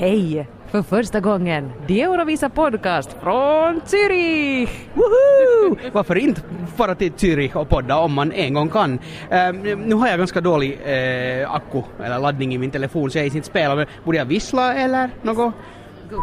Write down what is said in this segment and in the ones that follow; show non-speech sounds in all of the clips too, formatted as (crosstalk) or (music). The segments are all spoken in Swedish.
Hej! För första gången, The Eurovisa Podcast från Zürich! Woho! (laughs) Varför inte fara till Zürich och podda om man en gång kan? Uh, nu har jag ganska dålig uh, akku eller laddning i min telefon så jag inte spela men borde jag vissla eller något? Go.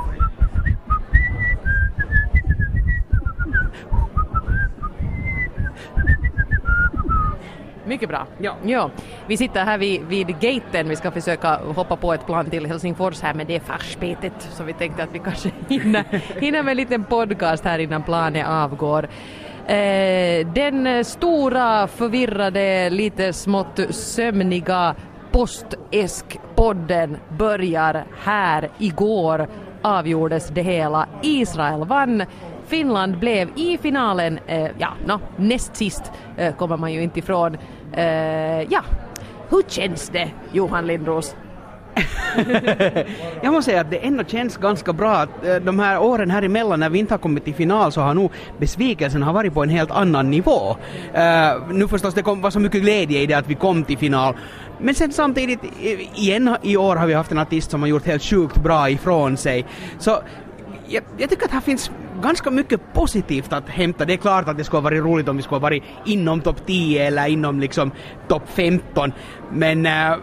Mycket bra. Ja. ja. Vi sitter här vid, vid gaten, vi ska försöka hoppa på ett plan till Helsingfors här men det är farspetet så vi tänkte att vi kanske (laughs) hinner, hinner med en liten podcast här innan planet avgår. Eh, den stora, förvirrade, lite smått sömniga Postäsk-podden börjar här igår avgjordes det hela. Israel vann Finland blev i finalen, eh, ja, no, näst sist eh, kommer man ju inte ifrån. Eh, ja, hur känns det, Johan Lindros? (laughs) jag måste säga att det ändå känns ganska bra att eh, de här åren här emellan när vi inte har kommit till final så har nog besvikelsen har varit på en helt annan nivå. Uh, nu förstås det kom, var så mycket glädje i det att vi kom till final men sen samtidigt igen i år har vi haft en artist som har gjort helt sjukt bra ifrån sig. Så jag, jag, tycker att här finns ganska mycket positivt att hämta. Det är klart att det skulle ha varit roligt om vi skulle ha varit inom topp 10 eller inom liksom topp 15. Men äh,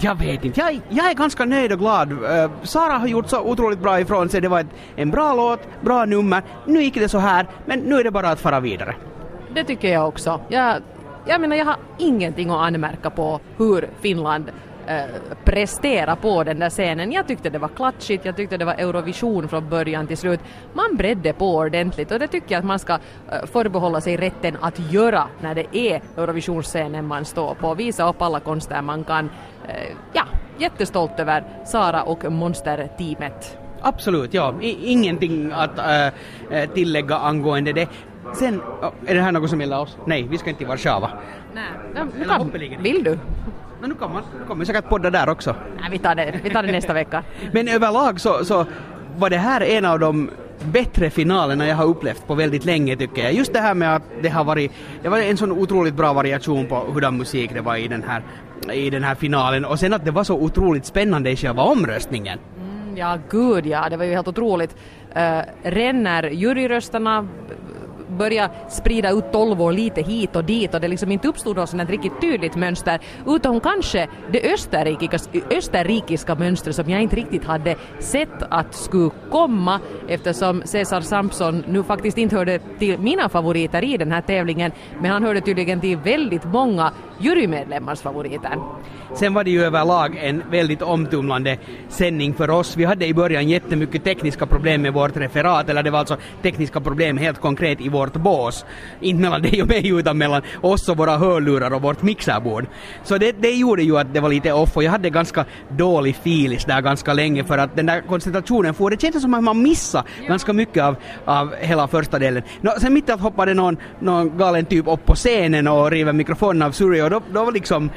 jag vet inte, jag, jag, är ganska nöjd och glad. Uh, Sara har gjort så otroligt bra ifrån sig. Det var ett, en bra låt, bra nummer. Nu gick det så här, men nu är det bara att fara vidare. Det tycker jag också. Jag, jag menar, jag har ingenting att anmärka på hur Finland Eh, prestera på den där scenen. Jag tyckte det var klatschigt, jag tyckte det var Eurovision från början till slut. Man bredde på ordentligt och det tycker jag att man ska eh, förbehålla sig rätten att göra när det är Eurovisionsscenen man står på. Visa upp alla konster man kan. Eh, ja, jättestolt över Sara och Monster-teamet. Absolut, ja. I, ingenting att äh, tillägga angående det. Sen, är det här något som gäller oss? Nej, vi ska inte till Warszawa. Nej, nu kan, vill du? Men nu kan man, nu kommer säkert podda där också. Nej, vi tar det, vi tar det nästa vecka. Men överlag så, så var det här en av de bättre finalerna jag har upplevt på väldigt länge tycker jag. Just det här med att det har varit, det var en sån otroligt bra variation på hurdan musik det var i den här, i den här finalen och sen att det var så otroligt spännande i själva omröstningen. Mm, ja, gud ja, det var ju helt otroligt. Uh, ränner juryröstarna börja sprida ut tolvor lite hit och dit och det liksom inte uppstod något sådant riktigt tydligt mönster utom kanske det österrikiska, österrikiska mönstret som jag inte riktigt hade sett att skulle komma eftersom Cesar Sampson nu faktiskt inte hörde till mina favoriter i den här tävlingen men han hörde tydligen till väldigt många jurymedlemmars favoriter. Sen var det ju överlag en väldigt omtumlande sändning för oss. Vi hade i början jättemycket tekniska problem med vårt referat, eller det var alltså tekniska problem helt konkret i vår vårt bås. Inte mellan dig och mig utan mellan oss och våra hörlurar och vårt mixerbord. Så det, det gjorde ju att det var lite off och jag hade ganska dålig filis där ganska länge för att den där koncentrationen får, det kändes som att man missade ganska mycket av, av hela första delen. Nå, sen mitt i allt hoppade någon, någon galen typ upp på scenen och river mikrofonen av Suri och då, då var liksom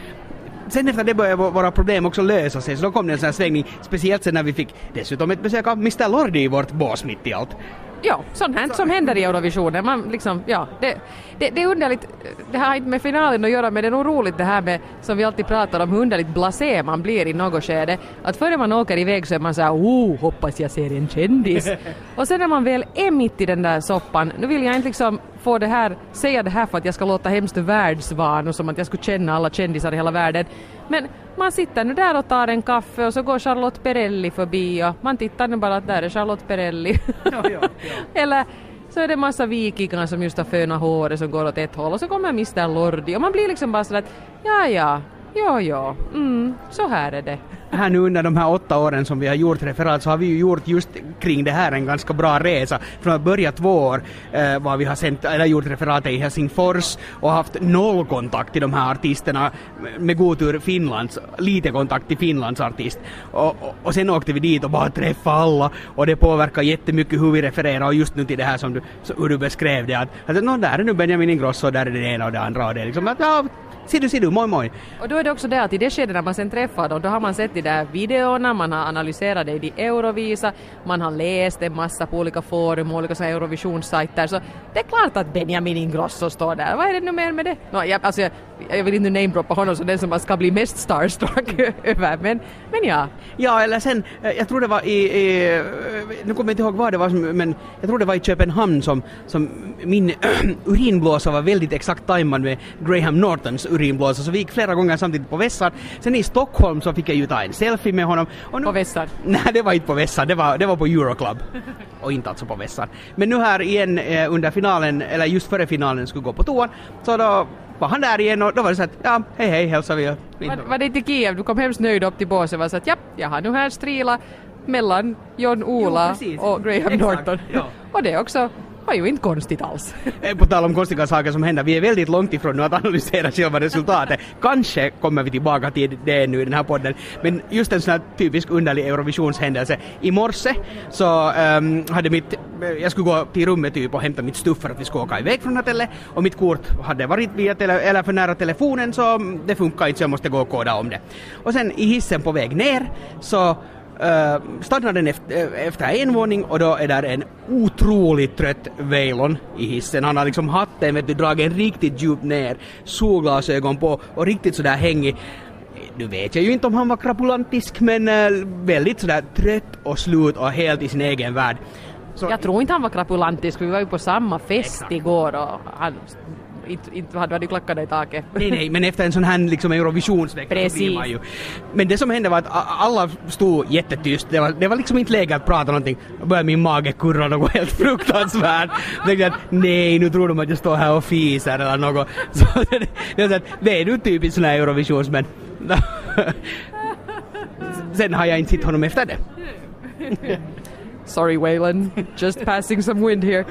sen efter det började våra problem också lösa sig, så då kom det en sån här svängning, speciellt sen när vi fick dessutom ett besök av Mr Lordi i vårt bås mitt i allt ja, sånt här som händer i Eurovisionen. Man liksom, ja, det, det, det, är underligt, det har inte med finalen att göra men det är nog roligt det här med, som vi alltid pratar om, hur underligt blasé man blir i något skede. Att före man åker iväg så är man såhär oh, hoppas jag ser en kändis. (laughs) Och sen när man väl är mitt i den där soppan, nu vill jag inte liksom få det här, säga det här för att jag ska låta hemskt världsvan och som att jag skulle känna alla kändisar i hela världen. Men man sitter nu där och tar en kaffe och så går Charlotte Perrelli förbi och man tittar nu bara att där är Charlotte Perrelli. (laughs) Ja, ja, ja. Eller så är det massa vikingar som just har fönat håret som går åt ett håll och så kommer Mr Lordi och man blir liksom bara sådär att ja ja, ja ja, mm, så här är det här nu under de här åtta åren som vi har gjort referat så har vi ju gjort just kring det här en ganska bra resa. Från att börja två år eh, var vi har sänt, eller gjort referatet i Helsingfors och haft noll kontakt till de här artisterna, med god tur Finlands, lite kontakt till Finlands artist. Och, och, och sen åkte vi dit och bara träffade alla och det påverkar jättemycket hur vi refererar och just nu till det här som du, hur du beskrev det att, alltså, att no, där är nu Benjamin Ingrosso och där är det ena och det andra och det är liksom att ja, Ser du, ser du, moj moj. Och då är det också det att i det skedet när man sen träffar dem, då har man sett de där videorna, man har analyserat det i de Eurovisa, man har läst en massa på olika forum, olika sådana här Eurovisionssajter, så det är klart att Benjamin Ingrosso står där. Vad är det nu mer med det? No, jag, alltså, jag, vill inte namedroppa honom som den som man ska bli mest starstruck (laughs) över, men, men ja. Ja, eller sen, eh, jag tror det var i, i eh, nu kommer jag inte ihåg vad det var, men jag tror det var i Köpenhamn som, som min (clears throat) urinblåsa var väldigt exakt tajmad med Graham Nortons urinblåsa, så vi gick flera gånger samtidigt på vässan. Sen i Stockholm så fick jag ju ta en selfie med honom. Nu, på vässan? (laughs) Nej, det var inte på vässan, det var, det var på Euroclub. (laughs) och inte alltså på vässan. Men nu här igen eh, under finalen, eller just före finalen skulle gå på toan, så då var han där igen och då var det så att ja, hej hej hälsar vi. Var, var det inte Kiev? Du kom hemskt nöjd upp till båset och var så att ja, jag har nu här strila mellan John Ola jo, och Graham Norton. Ja. (laughs) och det också var ju inte konstigt alls. (laughs) På tal om konstiga saker som händer, vi är väldigt långt ifrån nu att analysera själva resultatet. Kanske kommer vi tillbaka till det nu i den här podden, men just en sån här typisk underlig Eurovisionshändelse. I morse så um, ähm, hade mitt, jag skulle gå till rummet typ och hämta mitt stuff för att vi skulle åka iväg från hotellet och mitt kort hade varit via tele, eller för nära telefonen så det funkar inte så jag måste gå och koda om det. Och sen i hissen på väg ner så Uh, stannar den efter, efter en våning och då är där en otroligt trött Veilon i hissen. Han har liksom hatten vet du, dragen riktigt djupt ner, solglasögon på och riktigt sådär hängig. Nu vet jag ju inte om han var krapulantisk men uh, väldigt sådär trött och slut och helt i sin egen värld. Så, jag tror inte han var krapulantisk, vi var ju på samma fest exakt. igår och han inte, inte hade du klackarna i taket. (laughs) Nej, nej, men efter en sån här liksom Eurovisionsvecka Precis. man ju. Men det som hände var att alla stod jättetyst. Det var, det var liksom inte läge att prata någonting. Då började min mage kurra något (laughs) helt fruktansvärt. Jag tänkte att nej, nu tror de att jag står här och fiser eller något. (laughs) Så det, det, det är nu typiskt sån här Eurovisions, men sen har jag inte sett honom efter det. Sorry Waylon, just passing some wind here.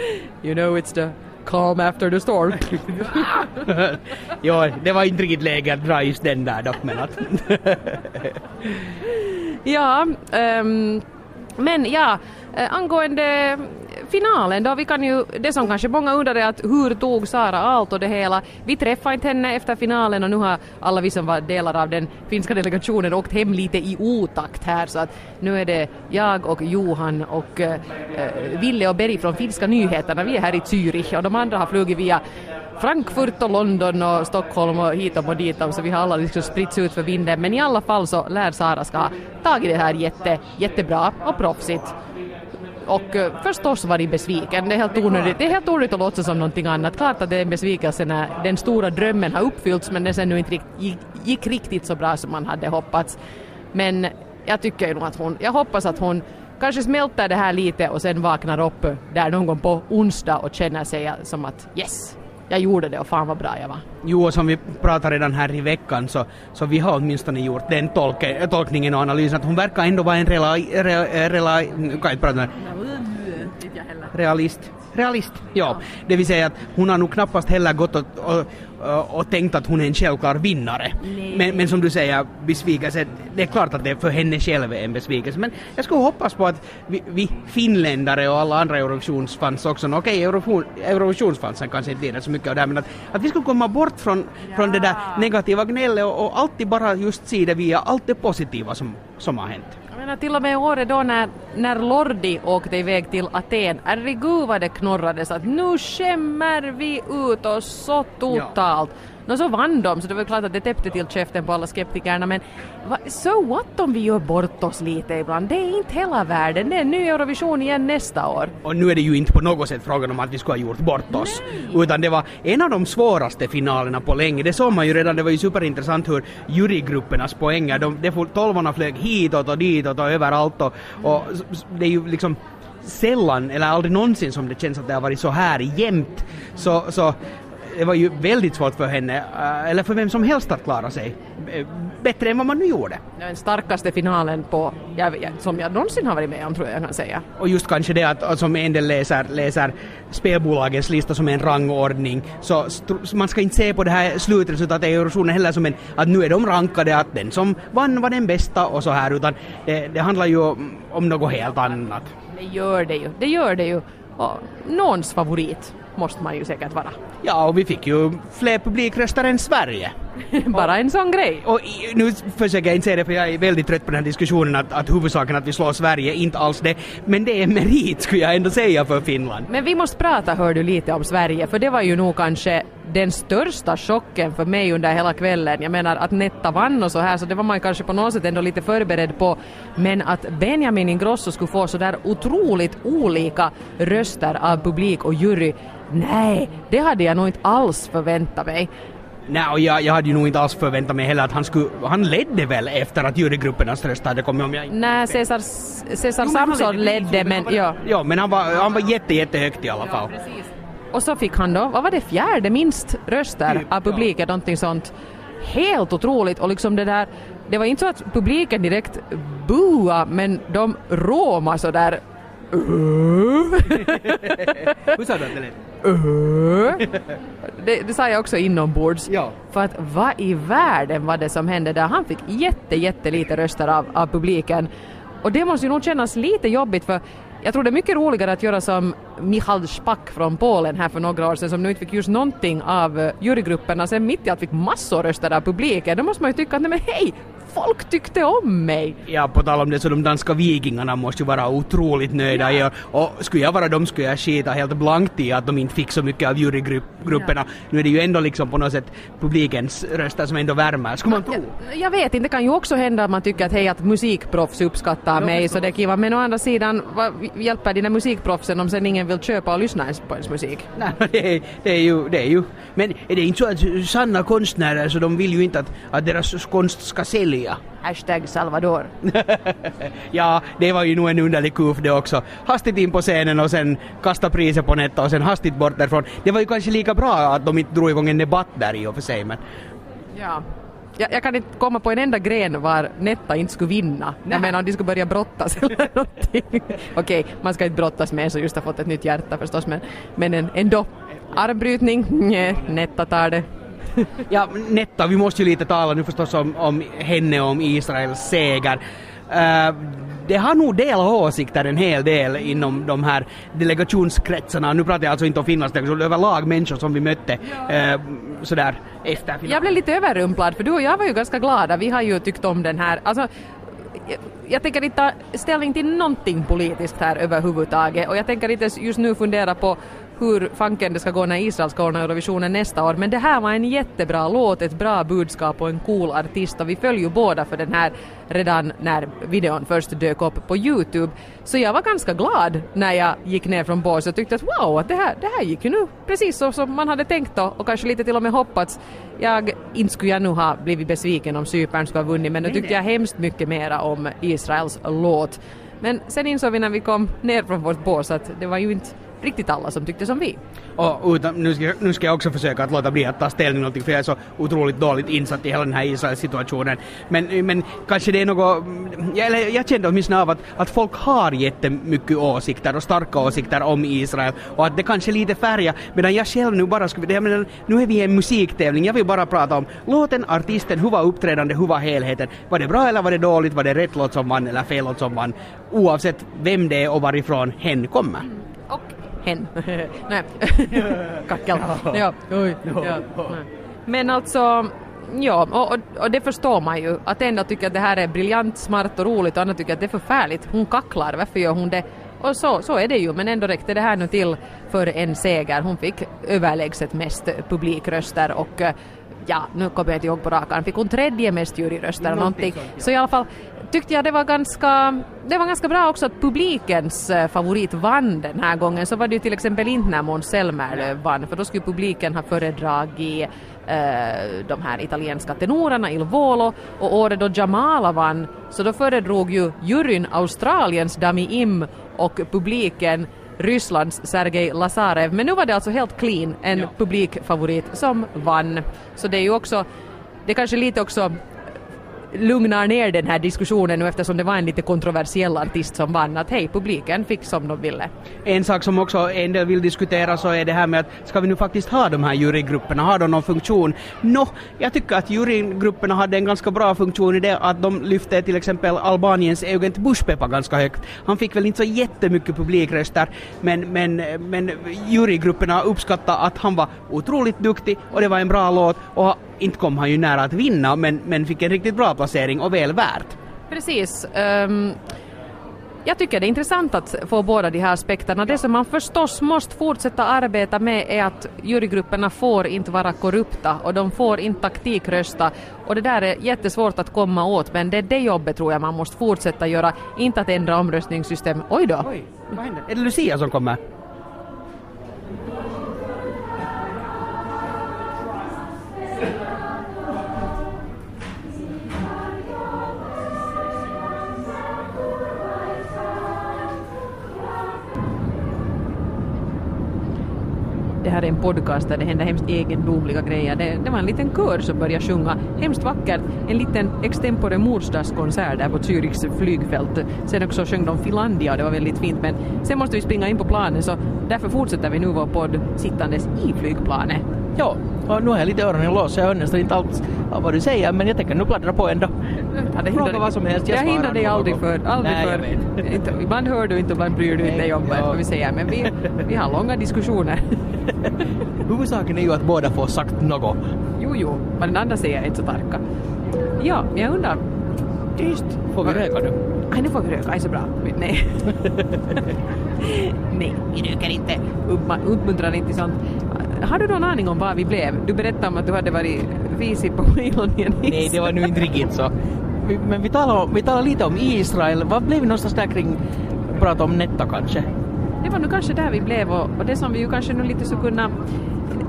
(laughs) You know it's the calm after the storm. (laughs) jo, det var inte riktigt läge att dra just den där dock men att... ja, um, men ja, eh, angående finalen då, vi kan ju, det som kanske många undrar är att hur tog Sara allt och det hela. Vi träffade inte henne efter finalen och nu har alla vi som var delar av den finska delegationen åkt hem lite i otakt här så att nu är det jag och Johan och äh, Ville och Berg från finska nyheterna, vi är här i Zürich och de andra har flugit via Frankfurt och London och Stockholm och hitom och ditom så vi har alla liksom spritts ut för vinden men i alla fall så lär Sara ska ha tagit det här jätte, jättebra och proffsigt. Och eh, förstås var de besviken. Det är helt onödigt, det är helt onödigt att låtsas som någonting annat. Klart att det är en besvikelse när den stora drömmen har uppfyllts men den sen nu inte gick, gick riktigt så bra som man hade hoppats. Men jag tycker ju nog att hon, jag hoppas att hon kanske smälter det här lite och sen vaknar upp där någon gång på onsdag och känner sig som att yes, jag gjorde det och fan vad bra jag var. Jo, som vi pratade redan här i veckan så, så vi har åtminstone gjort den tolke, tolkningen och analysen att hon verkar ändå vara en rela, rela, rela kan inte prata realist realist. Ja, det vill säga att hon har nog knappast heller gått och, och, och, tänkt att hon är en självklar vinnare. Men, men, som du säger, besvikelse, det är klart att det för henne själv är en besvikelse. Men jag skulle hoppas på att vi, vi finländare och alla andra Eurovisionsfans också, okej okay, Eurovisionsfansen kanske inte lider så mycket av det här, men att, att vi skulle komma bort från, ja. från det där negativa gnället och, och alltid bara just se det via allt det positiva som, som har hänt menar till och med året då när, när Lordi åkte iväg till Aten, herregud vad det knorrade så att nu skämmer vi ut oss så totalt. Ja. Nå så vann de, så det var klart att det täppte till käften på alla skeptikerna men so what om vi gör bort oss lite ibland? Det är inte hela världen, det är en ny Eurovision igen nästa år. Och nu är det ju inte på något sätt frågan om att vi skulle ha gjort bort oss. Nej. Utan det var en av de svåraste finalerna på länge. Det såg man ju redan, det var ju superintressant hur jurygruppernas poänger, de, de tolvorna flög hitåt och ditåt och överallt och, och det är ju liksom sällan eller aldrig någonsin som det känns att det har varit så här jämnt. Så, så det var ju väldigt svårt för henne, eh, eller för vem som helst att klara sig eh, bättre än vad man nu gjorde. Den starkaste finalen på, jag, som jag någonsin har varit med om tror jag jag kan säga. Och just kanske det att, som en del läser, läser spelbolagens lista som en rangordning, så man ska inte se på det här slutresultatet i Eurovisionen heller som en, att nu är de rankade, att den som vann var den bästa och så här, utan det, det handlar ju om något helt annat. Det gör det ju, det gör det ju. Och någons favorit måste man ju säkert vara. Ja, och vi fick ju fler publikröster än Sverige. (laughs) Bara en sån grej. Och nu försöker jag inte säga det för jag är väldigt trött på den här diskussionen att, att huvudsaken att vi slår Sverige, inte alls det. Men det är en merit (laughs) skulle jag ändå säga för Finland. Men vi måste prata, hör du, lite om Sverige, för det var ju nog kanske den största chocken för mig under hela kvällen. Jag menar att Netta vann och så här, så det var man kanske på något sätt ändå lite förberedd på. Men att Benjamin Ingrosso skulle få så där otroligt olika röster av publik och jury, nej, det hade jag nog inte alls förväntat mig. Nej, och jag, jag hade ju nog inte alls förväntat mig heller att han skulle... Han ledde väl efter att jurygruppernas röst hade kommit om jag inte... Nej, Cesar, Cesar Samson ledde, men ja. Ja, men han var, han var jätte, jättehögt i alla fall. Och så fick han då, vad var det, fjärde minst röster Typ, av publiken, någonting sånt. Helt otroligt och liksom det där, det var inte så att publiken direkt bua men de råma sådär (laughs) Hur sa du att det lät? Det, det sa jag också inombords. Ja. För att vad i världen var det som hände där? Han fick jätte, jättelite röster av, av publiken. Och det måste ju nog kännas lite jobbigt för jag tror det är mycket roligare att göra som Michal Spack från Polen här för några år sedan som nu inte fick just någonting av eh, jurygrupperna sen mitt i allt fick massor röster av publiken. Då måste man ju tycka att nej men hej, folk tyckte om mig. Ja, på tal om det så de danska vikingarna måste ju vara otroligt nöjda. Ja. Och skulle jag vara dem skulle jag skita helt blankt i att de inte fick så mycket av jurygrupperna. Nu är det ju ändå liksom på något sätt publikens röster som ändå värmer, skulle man tro. Jag, jag vet inte, det kan ju också hända att man tycker att hej att musikproffs uppskattar mig så det är kiva. Men å andra sidan, vad hjälper dina musikproffsen om sen ingen vill köpa och lyssna på ens musik? (laughs) Nej, det är, det är ju, det är ju. Men är det inte så att sanna konstnärer så de vill ju inte att, att deras konst ska sälja? Hashtag Salvador. (laughs) ja, det var ju nog en underlig kuf det också. Hastigt in på scenen och sen kasta priset på Netta och sen hastigt bort därifrån. Det var ju kanske lika bra att de inte drog igång en debatt där i och för sig men... Ja. Jag, jag kan inte komma på en enda gren var Netta inte skulle vinna. Nej. Jag menar om de skulle börja brottas (laughs) eller någonting. Okej, man ska inte brottas med en som just har fått ett nytt hjärta förstås men, men en, ändå. Armbrytning? Nej, Netta tar det. (laughs) Ja, Netta, vi måste ju lite tala nu förstås om, om henne och om Israels seger. Uh, det har nog delat åsikter en hel del inom de här delegationskretsarna. Nu pratar jag alltså inte om Finlands delegation, överlag människor som vi mötte uh, sådär efter finalen. Jag blev lite överrumplad för du och jag var ju ganska glada. Vi har ju tyckt om den här. Alltså, jag, jag tänker inte ta ställning till någonting politiskt här överhuvudtaget och jag tänker inte just nu fundera på hur fanken det ska gå när Israel ska ordna Eurovisionen nästa år. Men det här var en jättebra låt, ett bra budskap och en cool artist och vi följer ju båda för den här redan när videon först dök upp på Youtube. Så jag var ganska glad när jag gick ner från båset och tyckte att wow, att det här, det här gick ju nu precis så som man hade tänkt då och kanske lite till och med hoppats. Jag, inte skulle jag nu ha blivit besviken om Cypern skulle ha vunnit men nu tyckte jag hemskt mycket mera om Israels låt. Men sen insåg vi när vi kom ner från vårt bås att det var ju inte riktigt alla som tyckte som vi. Och utan, nu, ska, nu ska jag också försöka att låta bli att ta ställning någonting för jag är så otroligt dåligt insatt i hela den här Israel-situationen. Men, men kanske det är något, jag, eller jag kände åtminstone av att, att folk har jättemycket åsikter och starka åsikter om Israel och att det kanske lite färgar medan jag själv nu bara skulle, jag menar, nu är vi i en musiktävling, jag vill bara prata om låten, artisten, hur var uppträdande, hur var helheten, var det bra eller var det dåligt, var det rätt låt som vann eller fel låt som vann, oavsett vem det är och varifrån hen kommer. Hen. (laughs) Nej, (laughs) kackel. Ja, oj. Ja. Men alltså, ja, och, och, det förstår man ju. Att ena tycker att det här är briljant, smart och roligt och andra tycker att det är förfärligt. Hon kacklar, varför gör hon det? Och så, så är det ju, men ändå räckte det här nu till för en seger. Hon fick överlägset mest publikröster och ja, nu kommer jag inte ihåg på rak arm, fick hon tredje mest juryröster eller någonting. Så i alla fall tyckte jag det var ganska, det var ganska bra också att publikens eh, favorit vann den här gången. Så var det ju till exempel inte när Måns Zelmerlöw vann, för då skulle publiken ha föredragit eh, de här italienska tenorerna Il Volo och året då Jamala vann så då föredrog ju juryn Australiens Dami Im och publiken Rysslands Sergej Lazarev. Men nu var det alltså helt clean en Ja. publikfavorit som vann. Så det är ju också, det är kanske lite också lugnar ner den här diskussionen nu eftersom det var en lite kontroversiell artist som vann. Att hej, publiken fick som de ville. En sak som också en del vill diskutera så är det här med att ska vi nu faktiskt ha de här jurygrupperna, har de någon funktion? Nå, jag tycker att jurygrupperna hade en ganska bra funktion i det att de lyfte till exempel Albaniens Eugent Bushpepa ganska högt. Han fick väl inte så jättemycket publikröster men, men, men jurygrupperna uppskattade att han var otroligt duktig och det var en bra låt och inte kom han ju nära att vinna men, men fick en riktigt bra placering och väl värt. Precis. Um, jag tycker det är intressant att få båda de här aspekterna. Det som man förstås måste fortsätta arbeta med är att jurygrupperna får inte vara korrupta och de får inte taktikrösta och det där är jättesvårt att komma åt men det är det jobbet tror jag man måste fortsätta göra, inte att ändra omröstningssystem. Oj då! Oj, vad händer? Är det Lucia som kommer? Det här är en podcast där det händer hemskt egendomliga grejer. Det, det var en liten kör som började sjunga hemskt vackert. En liten extempore morsdagskonsert där på Zürichs flygfält. Sen också sjöng de Finlandia och det var väldigt fint men sen måste vi springa in på planen så därför fortsätter vi nu vår podd sittandes i flygplanet. Ja, och nu har jag lite öronen låst så jag hör nästan inte allt vad du säger men jag tänker nu pladdra på ändå. Ja, det Fråga vad som helst, jag, jag jag hindrar svarar dig aldrig för. Aldrig Nej, för. Inte, ibland hör du inte, ibland bryr du inte dig om vad Ja. vad vi säger. Men vi, vi har långa diskussioner. Huvudsaken är ju att båda får sagt något. jo, jo, men den andra säger inte så tarka. Ja, men jag undrar. Tyst! Får vi röka nu? Aj, nu får vi röka, aj så bra. Nej. Nej, vi röker inte. Uppmuntrar inte sånt. Har du någon aning om vad vi blev? Du berättade om att du hade varit visig på (laughs) Ilonien. Nej, det var nu inte riktigt så. Men vi talar, vi talar lite om Israel. Vad blev vi någonstans där kring? Prata om Netta kanske? Det var nu kanske där vi blev och, och det som vi ju kanske nu lite skulle kunna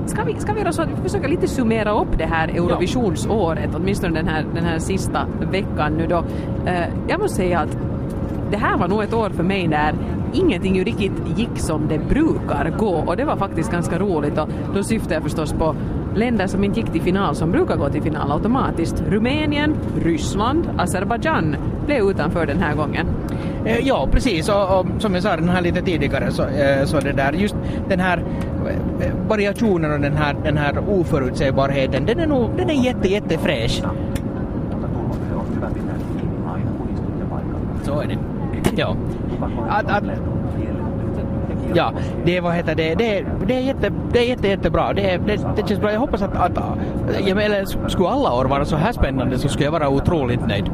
Ska vi, ska vi göra så att vi försöker lite summera upp det här Eurovisionsåret, åtminstone den här, den här sista veckan nu då. Eh, jag måste säga att det här var nog ett år för mig där ingenting ju riktigt gick som det brukar gå och det var faktiskt ganska roligt och då syftar jag förstås på länder som inte gick till final som brukar gå till final automatiskt. Rumänien, Ryssland, Azerbajdzjan blev utanför den här gången. Eh, Ja, precis. Och, och som jag sa den här lite tidigare så, eh, så det där, just den här eh, variationen och den här, den här oförutsägbarheten, den är nog den är jätte, jättefräsch. Så är det. Ja. Att, att, ja, det vad heter det, det, det är jätte, det är jätte, jättebra. Det, det, det känns bra. Jag hoppas att, att jag menar, skulle alla år vara så här spännande så skulle jag vara otroligt nöjd.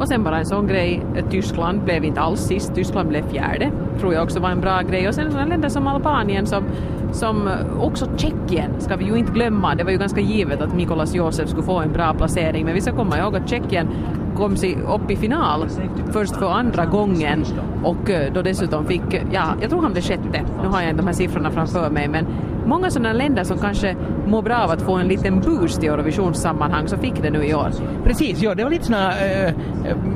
Och sen bara en sån grej, Tyskland blev inte alls sist, Tyskland blev fjärde. Tror jag också var en bra grej. Och sen sådana länder som Albanien som, som också Tjeckien ska vi ju inte glömma. Det var ju ganska givet att Mikolas Josef skulle få en bra placering. Men vi ska komma ihåg att Tjeckien kom sig upp i final först för andra gången och eh, då dessutom fick, eh, ja, jag tror han blev sjätte. Nu har jag inte de här siffrorna framför mig men många sådana länder som kanske mår bra av att få en liten boost i Eurovisionssammanhang så fick det nu i år. Precis, ja det var lite sådana, eh,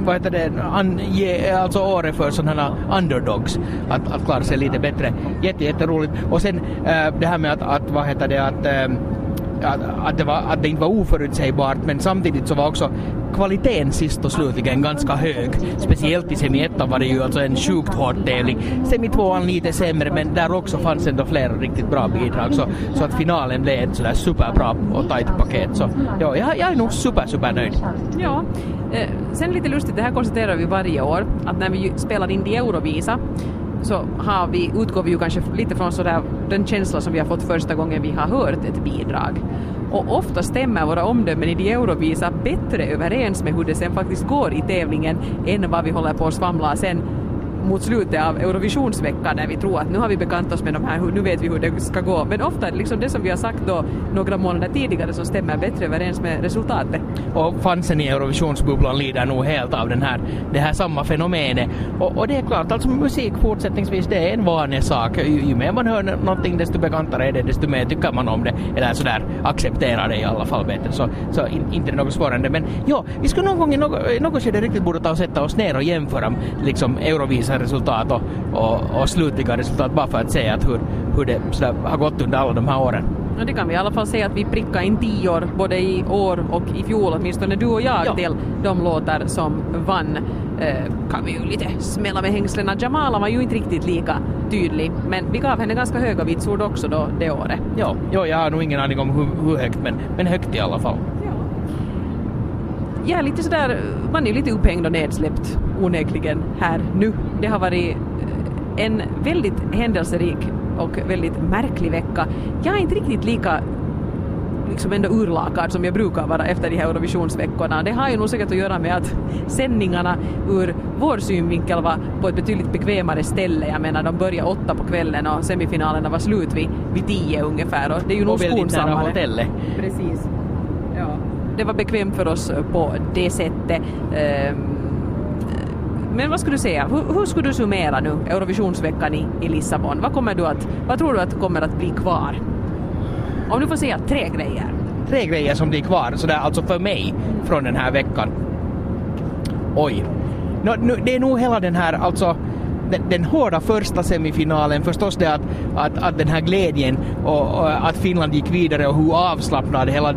vad heter det, an, ge, alltså året för sådana underdogs att, att klara sig lite bättre. Jätte, jätteroligt. Och sen eh, det här med att, att vad heter det, att, eh, att, att, det var, att det inte var oförutsägbart men samtidigt så var också kvaliteten sist och slutligen ganska hög. Speciellt i semi var det ju alltså en sjukt hård tävling. Semi lite sämre men där också fanns ändå flera riktigt bra bidrag så, så att finalen blev ett sådär superbra och tajt paket. Så ja, jag, jag är nog super, super nöjd. Ja, eh, sen lite lustigt, det här konstaterar vi varje år, att när vi ju spelar in i Eurovisa så har vi, utgår vi ju kanske lite från sådär, den känsla som vi har fått första gången vi har hört ett bidrag. Och ofta stämmer våra omdömen i de Eurovisa bättre överens med hur det sen faktiskt går i tävlingen än vad vi håller på att svamla sen mot slutet av Eurovisionsveckan när vi tror att nu har vi bekantat oss med de här, nu vet vi hur det ska gå. Men ofta är det liksom det som vi har sagt då några månader tidigare som stämmer bättre överens med resultatet. Och fansen i Eurovisionsbubblan lider nog helt av den här, det här samma fenomenet. Och, och det är klart, alltså musik fortsättningsvis, det är en vanlig sak. Ju, ju mer man hör någonting, desto bekantare är det, desto mer tycker man om det. Eller sådär accepterar det i alla fall bättre. Så, så in, inte något svårande. Men ja, vi skulle någon gång i något, något skede riktigt borde ta och sätta oss ner och jämföra liksom Eurovisa-resultat och, och, och slutliga resultat bara för att se att hur, hur det sådär, har gått under alla de här åren. Och det kan vi i alla fall säga att vi prickade in tio år både i år och i fjol, åtminstone du och jag, Ja. till de låtar som vann. Eh, kan vi ju lite smälla med hängslena. Jamala var ju inte riktigt lika tydlig, men vi gav henne ganska höga vitsord också då det året. Ja, ja, jag har nog ingen aning om hur, hur högt, men, men högt i alla fall. Jag är lite sådär, man är ju lite upphängd och nedsläppt onekligen här nu. Det har varit eh, en väldigt händelserik och väldigt märklig vecka. Jag är inte riktigt lika liksom ändå urlakad som jag brukar vara efter de här Eurovisionsveckorna. Det har ju nog säkert att göra med att sändningarna ur vår synvinkel var på ett betydligt bekvämare ställe. Jag menar, de började åtta på kvällen och semifinalerna var slut vid, vid tio ungefär. Och det är ju nog Och väldigt nära skonsammare. Precis. Ja. Det var bekvämt för oss på det sättet. Ehm, men vad skulle du säga, hur, hur skulle du summera nu Eurovisionsveckan i, i Lissabon? Vad, kommer du att, vad tror du att kommer att bli kvar? Om du får säga tre grejer. tre grejer som blir kvar, sådär alltså för mig, från den här veckan. Oj. No, nu, det är nog hela den här, alltså den, den hårda första semifinalen, förstås det att, att, att den här glädjen och, och att Finland gick vidare och hur avslappnad hela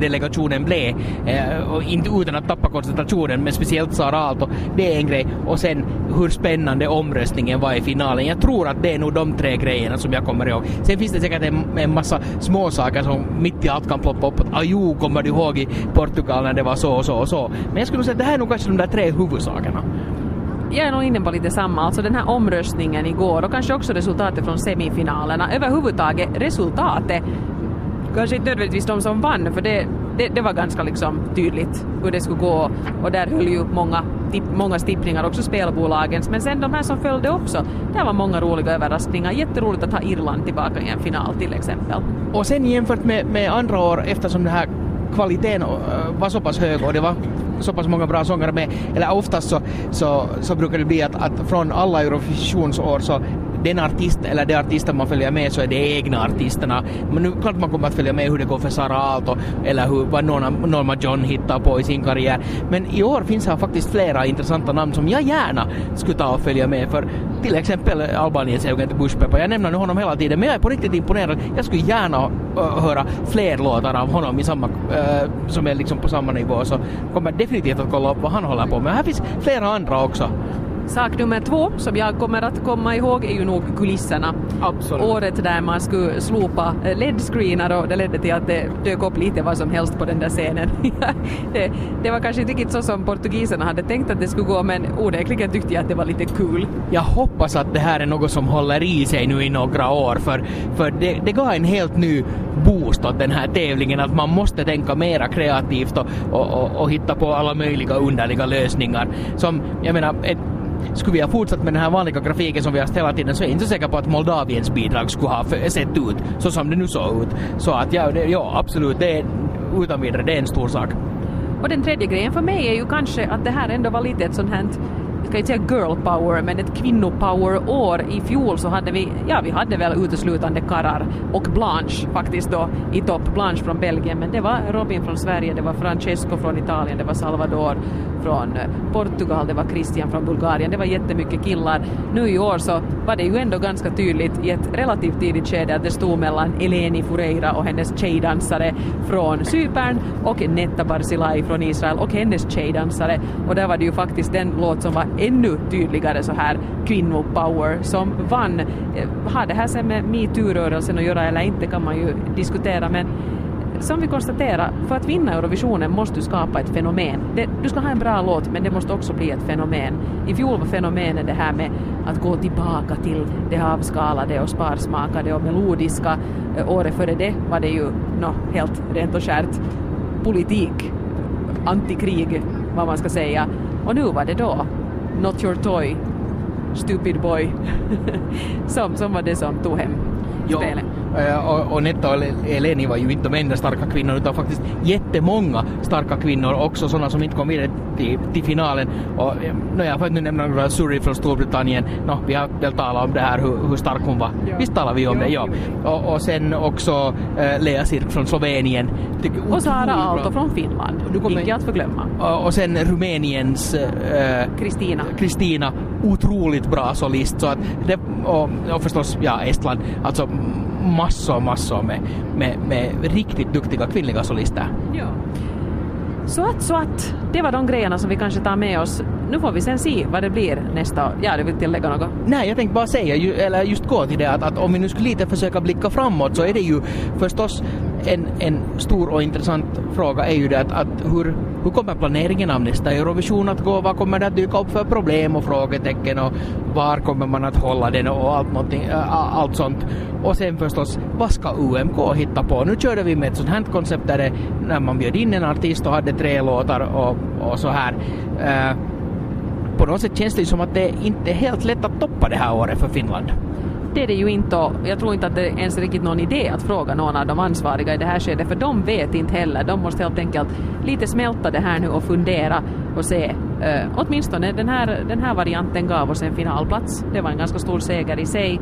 delegationen blev. Eh, och inte utan att tappa koncentrationen, men speciellt Sara Aalto. Det är en grej. Och sen hur spännande omröstningen var i finalen. Jag tror att det är nog de tre grejerna som jag kommer ihåg. Sen finns det säkert en, en massa småsaker som mitt i allt kan ploppa upp. Att ajo, kommer du ihåg i Portugal när det var så och så och så. Men jag skulle säga att det här är nog kanske de där tre huvudsakerna. Jag är nog inne på lite samma, alltså den här omröstningen igår och kanske också resultatet från semifinalerna. Överhuvudtaget resultatet, kanske inte nödvändigtvis de som vann, för det, det, det var ganska liksom tydligt hur det skulle gå och där höll ju många, tipp, många tippningar, också spelbolagens. Men sen de här som följde också, där var många roliga överraskningar. Jätteroligt att ha Irland tillbaka i en final till exempel. Och sen jämfört med, med andra år, eftersom den här kvaliteten äh, var så pass hög och det var så pass många bra sångare med, eller oftast så, så, så brukar det bli att, att från alla Eurovisionsår så den artist eller de artister man följer med så är det egna artisterna. Men nu klart man kommer att följa med hur det går för Sara Aalto eller hur, vad Norma, Norma John hittar på i sin karriär. Men i år finns här faktiskt flera intressanta namn som jag gärna skulle ta och följa med för. Till exempel Albaniens Eugent Bushpepa. Jag nämner nu honom hela tiden men jag är på riktigt imponerad. Jag skulle gärna uh, höra fler låtar av honom i samma, uh, som är liksom på samma nivå så kommer definitivt att kolla upp vad han håller på med. Här finns flera andra också. Sak nummer två som jag kommer att komma ihåg är ju nog kulisserna. Absolut. Året där man skulle slopa eh, LED-screenar och det ledde till att det dök upp lite vad som helst på den där scenen. (laughs) det, det var kanske inte riktigt så som portugiserna hade tänkt att det skulle gå men onekligen tyckte jag att det var lite kul. Jag hoppas att det här är något som håller i sig nu i några år för, för det, det gav en helt ny boost åt den här tävlingen att man måste tänka mera kreativt och, och, och, och hitta på alla möjliga underliga lösningar. Som, jag menar, ett, skulle vi ha fortsatt med den här vanliga grafiken som vi har haft hela tiden så är jag inte så säker på att Moldaviens bidrag skulle ha sett ut så som det nu såg ut. Så att ja, det, ja absolut, det är utan vidare, det är en stor sak. Och den tredje grejen för mig är ju kanske att det här ändå var lite ett sånt här ska inte säga girl power, men ett kvinnopower-år. I fjol så hade vi, ja vi hade väl uteslutande karrar och Blanche faktiskt då i topp. Blanche från Belgien, men det var Robin från Sverige, det var Francesco från Italien, det var Salvador från eh, Portugal, det var Christian från Bulgarien, det var jättemycket killar. Nu i år så var det ju ändå ganska tydligt i ett relativt tidigt skede att det stod mellan Eleni Fureira och hennes tjejdansare från Cypern och Netta Barzilai från Israel och hennes tjejdansare. Och där var det ju faktiskt den låt som var ännu tydligare så här kvinnopower som vann. Eh, har det här sen med metoo-rörelsen att göra eller inte kan man ju diskutera men som vi konstaterar, för att vinna Eurovisionen måste du skapa ett fenomen. Det, du ska ha en bra låt, men det måste också bli ett fenomen. I fjol var fenomenet det här med att gå tillbaka till det avskalade och sparsmakade och melodiska. Eh, året före det var det ju no, helt rent och skärt politik, antikrig, vad man ska säga. Och nu var det då Not your toy, Stupid boy, (laughs) som, som var det som tog hem Ja, spelet. Eh, och, och Netta och Eleni var ju inte de enda starka kvinnorna utan faktiskt jättemånga starka kvinnor också sådana som inte kom vidare till, till finalen. Och, eh, no, jag får inte nämna några Suri från Storbritannien. No, vi har väl talat om det här hur, hur stark hon var. Ja. Visst talar vi om det? Ja. Och, och sen också eh, Lea Sirk från Slovenien. Och Sara. Aalto från Finland, Du kommer- icke att förglömma. Och, och sen Rumäniens eh, Kristina. Kristina, otroligt bra solist. Så att det, och, och förstås, ja, Estland. Alltså, massor, massor med, med, med riktigt duktiga kvinnliga solister. Ja. Så att, så att, det var de grejerna som vi kanske tar med oss. Nu får vi sen se vad det blir nästa år. Ja, du vill tillägga något? Nej, jag tänkte bara säga, ju, eller just gå till det att, att om vi nu skulle lite försöka blicka framåt så är det ju förstås en, en stor och intressant fråga är ju det att, att hur, hur kommer planeringen av nästa Eurovision att gå? Vad kommer det att dyka upp för problem och frågetecken och var kommer man att hålla den och allt, äh, allt sånt. Och sen förstås, vad ska UMK hitta på? Nu körde vi med ett sånt här koncept där det, när man bjöd in en artist och hade tre låtar och, och så här. Uh, på något sätt känns det som att det inte är helt lätt att toppa det här året för Finland det är det ju inte och jag tror inte att det är ens riktigt någon idé att fråga någon av de ansvariga i det här skedet för de vet inte heller. De måste helt enkelt lite smälta det här nu och fundera och se. Uh, åtminstone den här, den här varianten gav oss en finalplats. Det var en ganska stor seger i sig.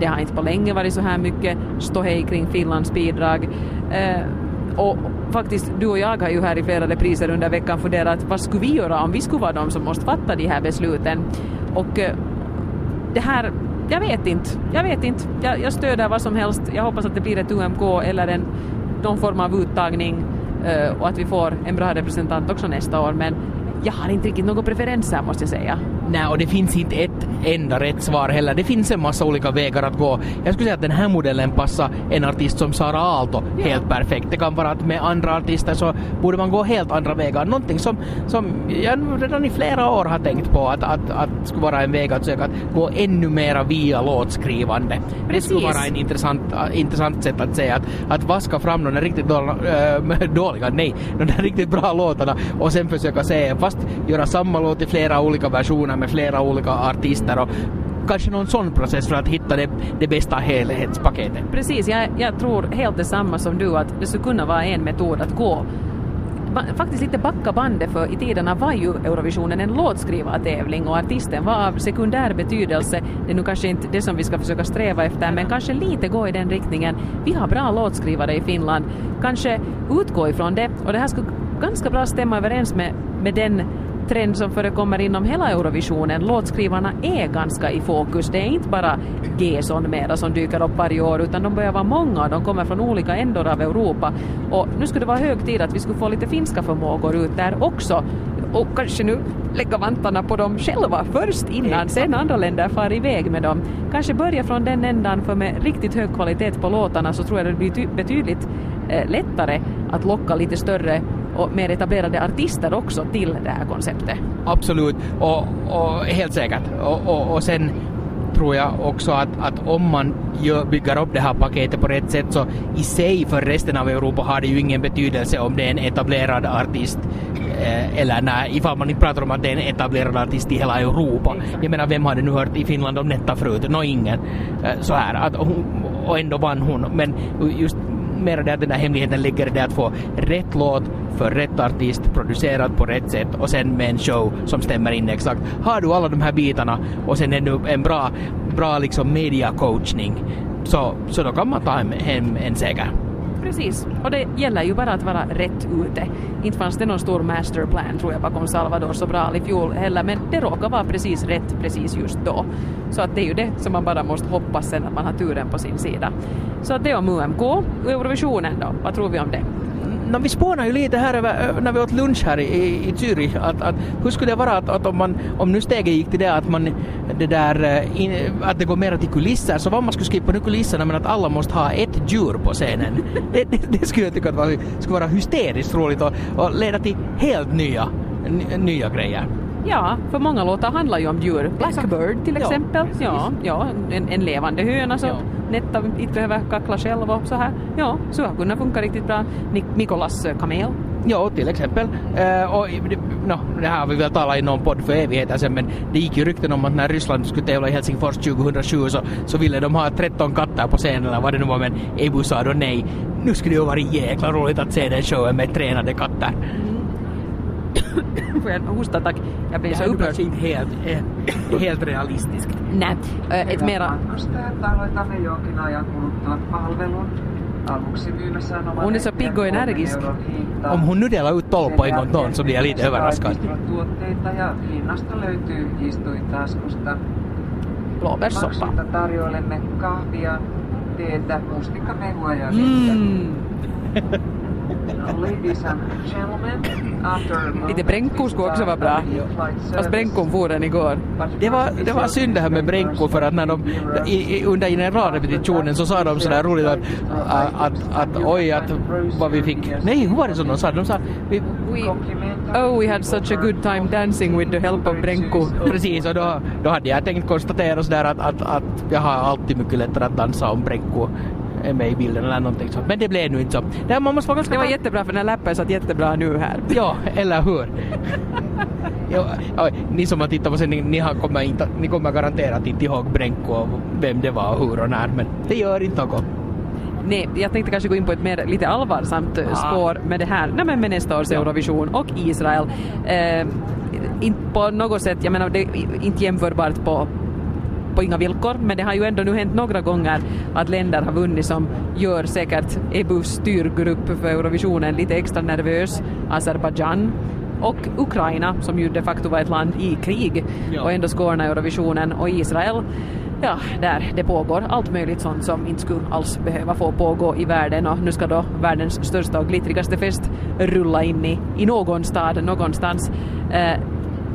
Det har inte på länge varit så här mycket ståhej kring Finlands bidrag. Uh, och faktiskt, du och jag har ju här i flera repriser under veckan funderat vad skulle vi göra om vi skulle vara de som måste fatta de här besluten. Och uh, det här jag vet inte. Jag vet inte. Jag, jag stöder vad som helst. Jag hoppas att det blir ett UMK eller en, någon form av uttagning eh, och att vi får en bra representant också nästa år. Men jag har inte riktigt några preferenser måste jag säga. Nej, och det finns inte ett enda rätt svar heller. Det finns en massa olika vägar att gå. Jag skulle säga att den här modellen passar en artist som Sara Aalto helt perfekt. Det kan vara att med andra artister så borde man gå helt andra vägar. Någonting som, som jag redan i flera år har tänkt på att, att, att skulle vara en väg att söka att gå ännu mera via låtskrivande. Precis. Det skulle vara en intressant, intressant sätt att säga att, att vaska fram de riktigt dåliga, äh, (laughs) dåliga, nej, de där riktigt bra låtarna och sen försöka se, fast göra samma låt i flera olika versioner med flera olika artister och kanske någon sån process för att hitta det, det bästa helhetspaketet. Precis, jag, jag tror helt detsamma som du att det skulle kunna vara en metod att gå faktiskt lite backa bandet för i tiderna var ju Eurovisionen en låtskrivartävling och artisten var av sekundär betydelse. Det är nu kanske inte det som vi ska försöka sträva efter men kanske lite gå i den riktningen. Vi har bra låtskrivare i Finland. Kanske utgå ifrån det och det här skulle ganska bra stämma överens med, med den trend som förekommer inom hela Eurovisionen. Låtskrivarna är ganska i fokus. Det är inte bara Gesson mera som dyker upp varje år utan de börjar vara många och de kommer från olika ändor av Europa. Och nu skulle det vara hög tid att vi skulle få lite finska förmågor ut där också. Och kanske nu lägga vantarna på dem själva först innan sen andra länder far iväg med dem. Kanske börja från den ändan för med riktigt hög kvalitet på låtarna så tror jag det blir betydligt eh, lättare att locka lite större och mer etablerade artister också till det här konceptet. Absolut, och, och helt säkert. Och, och, och sen tror jag också att, att om man gör, bygger upp det här paketet på rätt sätt så i sig för resten av Europa har det ju ingen betydelse om det är en etablerad artist eh, eller nej, ifall man inte pratar om att det är en etablerad artist i hela Europa. Jag menar, vem hade nu hört i Finland om Netta förut? Nå, ingen. Eh, så här, att hon, och ändå vann hon. Men just mer det att den där hemligheten ligger i det att få rätt låt för rätt artist, producerad på rätt sätt och sen med en show som stämmer in exakt. Har du alla de här bitarna och sen ännu en bra, bra liksom media coachning så, så då kan man ta hem, hem en seger. Precis, och det gäller ju bara att vara rätt ute. Inte fanns det någon stor masterplan tror jag bakom Salvador Sobral i fjol heller, men det råkar vara precis rätt precis just då. Så att det är ju det som man bara måste hoppas sen att man har turen på sin sida. Så att det om UMK. Eurovisionen då, vad tror vi om det? No, vi spånar ju lite här över, när vi åt lunch här i, i Zürich, att, att hur skulle det vara att, att om, man, om nu steget gick till det att man det där, eh, in, att det går mer till kulisser, så vad man skulle skippa nu kulisserna men att alla måste ha ett djur på scenen. (laughs) det, det, det, skulle jag tycka att var, skulle vara hysteriskt roligt och, och leda till helt nya, nya grejer. Ja, för många låtar handlar ju om djur. Blackbird till exempel. Ja, ja, en, en levande höna som ja. Netta inte behöver kackla själv och så här. Ja, så har kunnat funka riktigt bra. Nikolas eh, kamel. Ja, till exempel. Uh, och no, det här har vi väl talat i någon podd för evigheter sedan, men det gick ju rykten om att när Ryssland skulle tävla i Helsingfors 2007 så, så ville de ha 13 katter på scenen eller vad det nu var, men Ebu sa då nej. Nu skulle det ju varit jäkla roligt att se den showen med tränade katter. (laughs) Får jag hosta tack? Jag blir så upprörd. inte helt, eh, helt realistiskt. Nej, äh, ett mera... Hon är så pigg och energisk. Om hon nu delar ut tolv på en gång ton så blir jag lite överraskad. Tuotteita ja hinnasta löytyy istuintaskusta. Blåbärssoppa. tarjoilemme kahvia, teetä, mustikkamehua ja vettä. Mm. (laughs) Lite Brenko skulle också vara bra. Fast Brenkon for den igår. Det var, det var synd det här med Brenko för att när de i, under generalrepetitionen så sa de sådär roligt att, att, att, att oj att vad vi fick. Nej, hur var det som de sa? De sa vi, We, oh, we had such a good time dancing with the help of Brenko. Precis, och då, då hade jag tänkt konstatera sådär att, att, att jag har alltid mycket lättare att dansa om Brenko är med i bilden eller någonting sånt. Men det blev nu inte så. Det här, man måste vara ganska Det var jättebra för den här lappen satt jättebra nu här. Ja, eller hur? ja, ja, ni som har tittat på sen, ni, har, kommer inte, ni kommer garanterat inte ihåg Brenko och vem det var och hur och när, men det gör inte något. Nej, jag tänkte kanske gå in på ett mer lite allvarsamt eh, spår med det här, nej men med nästa års Eurovision och Israel. Eh, inte på något sätt, jag menar det är inte jämförbart på på inga villkor, men det har ju ändå nu hänt några gånger att länder har vunnit som gör säkert EBUs styrgrupp för Eurovisionen lite extra nervös. Azerbajdzjan och Ukraina som ju de facto var ett land i krig Ja. och ändå skårna Eurovisionen och Israel Ja, där det pågår allt möjligt sånt som inte skulle alls behöva få pågå i världen och nu ska då världens största och glittrigaste fest rulla in i, i någon stad någonstans. Eh,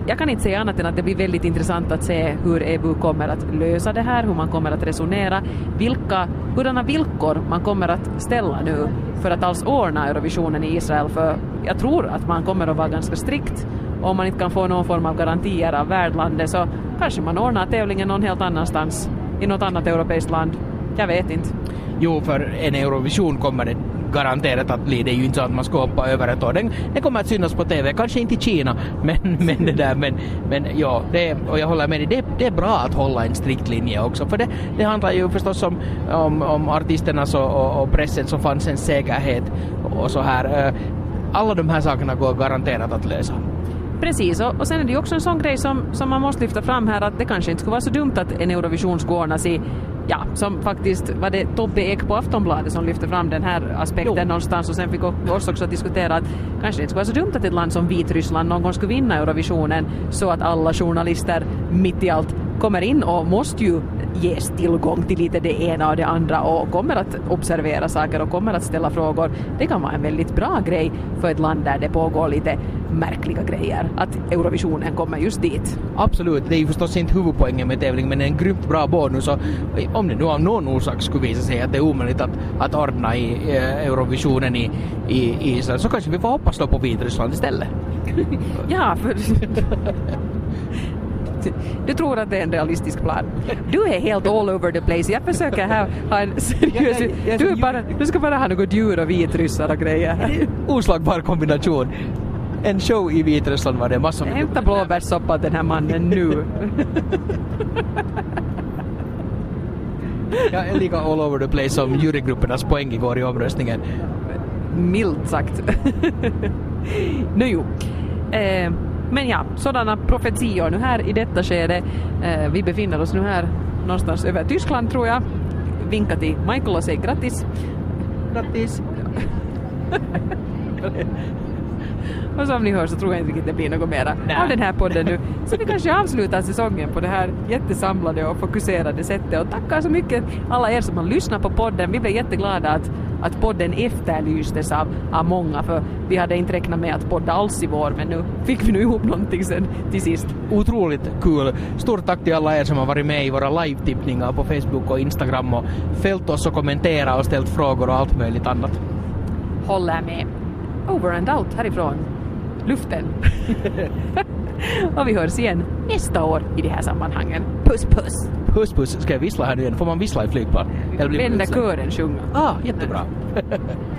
jag kan inte säga annat än att det blir väldigt intressant att se hur EBU kommer att lösa det här, hur man kommer att resonera, vilka, hurdana villkor man kommer att ställa nu för att alls ordna Eurovisionen i Israel, för jag tror att man kommer att vara ganska strikt och om man inte kan få någon form av garantier av värdlandet så kanske man ordnar tävlingen någon helt annanstans, i något annat europeiskt land. Jag vet inte. Jo, för en Eurovision kommer det garanterat att bli. Det är ju inte så att man ska hoppa över ett år. Den, den kommer att synas på TV, kanske inte i Kina, (laughs) men, men det där, men, men ja, det, och jag håller med dig, det, det är bra att hålla en strikt linje också, för det, det handlar ju förstås om, om, om artisternas och, och, och pressen som fanns en säkerhet och så här. Eh, alla de här sakerna går garanterat att lösa. Precis, och, och sen är det ju också en sån grej som, som man måste lyfta fram här att det kanske inte skulle vara så dumt att en Eurovision skulle ordnas i, ja, som faktiskt var det Tobbe Ek på Aftonbladet som lyfte fram den här aspekten Jo. någonstans och sen fick oss också diskutera att kanske det inte skulle vara så dumt att ett land som Vitryssland någon gång skulle vinna Eurovisionen så att alla journalister mitt i allt kommer in och måste ju ges tillgång till lite det ena och det andra och kommer att observera saker och kommer att ställa frågor. Det kan vara en väldigt bra grej för ett land där det pågår lite märkliga grejer. Att Eurovisionen kommer just dit. Absolut, det är ju förstås inte huvudpoängen med tävlingen men en grymt bra bonus och om det nu av någon orsak skulle visa sig att det är omöjligt att, att ordna i eh, Eurovisionen i, i, i Israel så kanske vi får hoppas då på Vitryssland istället. (laughs) Ja, för... (laughs) Du tror att det är en realistisk plan. Du är helt all over the place. Jag försöker här ha en seriös... Du, är bara, du ska bara ha något djur och vitryssar och grejer. (laughs) Oslagbar kombination. En show i Vitryssland var det massor med Hämta blåbärssoppa den här mannen nu. (laughs) Jag är lika all over the place som jurygruppernas poäng igår i omröstningen. Milt sagt. (laughs) nu jo. Eh, men ja, sådana profetior nu här i detta skede. Eh, vi befinner oss nu här någonstans över Tyskland tror jag. Vinka till Michael och säg grattis. Grattis! (laughs) (laughs) Och som ni hör så tror jag inte riktigt det blir något mera Nej. av den här podden nu. Så vi kanske avslutar säsongen på det här jättesamlade och fokuserade sättet. Och tackar så mycket alla er som har lyssnat på podden. Vi blev jätteglada att, att podden efterlystes av, av många för vi hade inte räknat med att podda alls i vår men nu fick vi nu ihop någonting sen till sist. Otroligt kul. Stort tack till alla er som har varit med i våra live-tippningar på Facebook och Instagram och följt oss och kommenterat och ställt frågor och allt möjligt annat. Håller med. Over and out härifrån luften. (laughs) och vi hörs igen nästa år i de här sammanhangen. Puss puss! Puss puss, ska jag vissla här nu igen? Får man vissla i flygplan? Vända kören sjunga. Ah, jättebra. (laughs)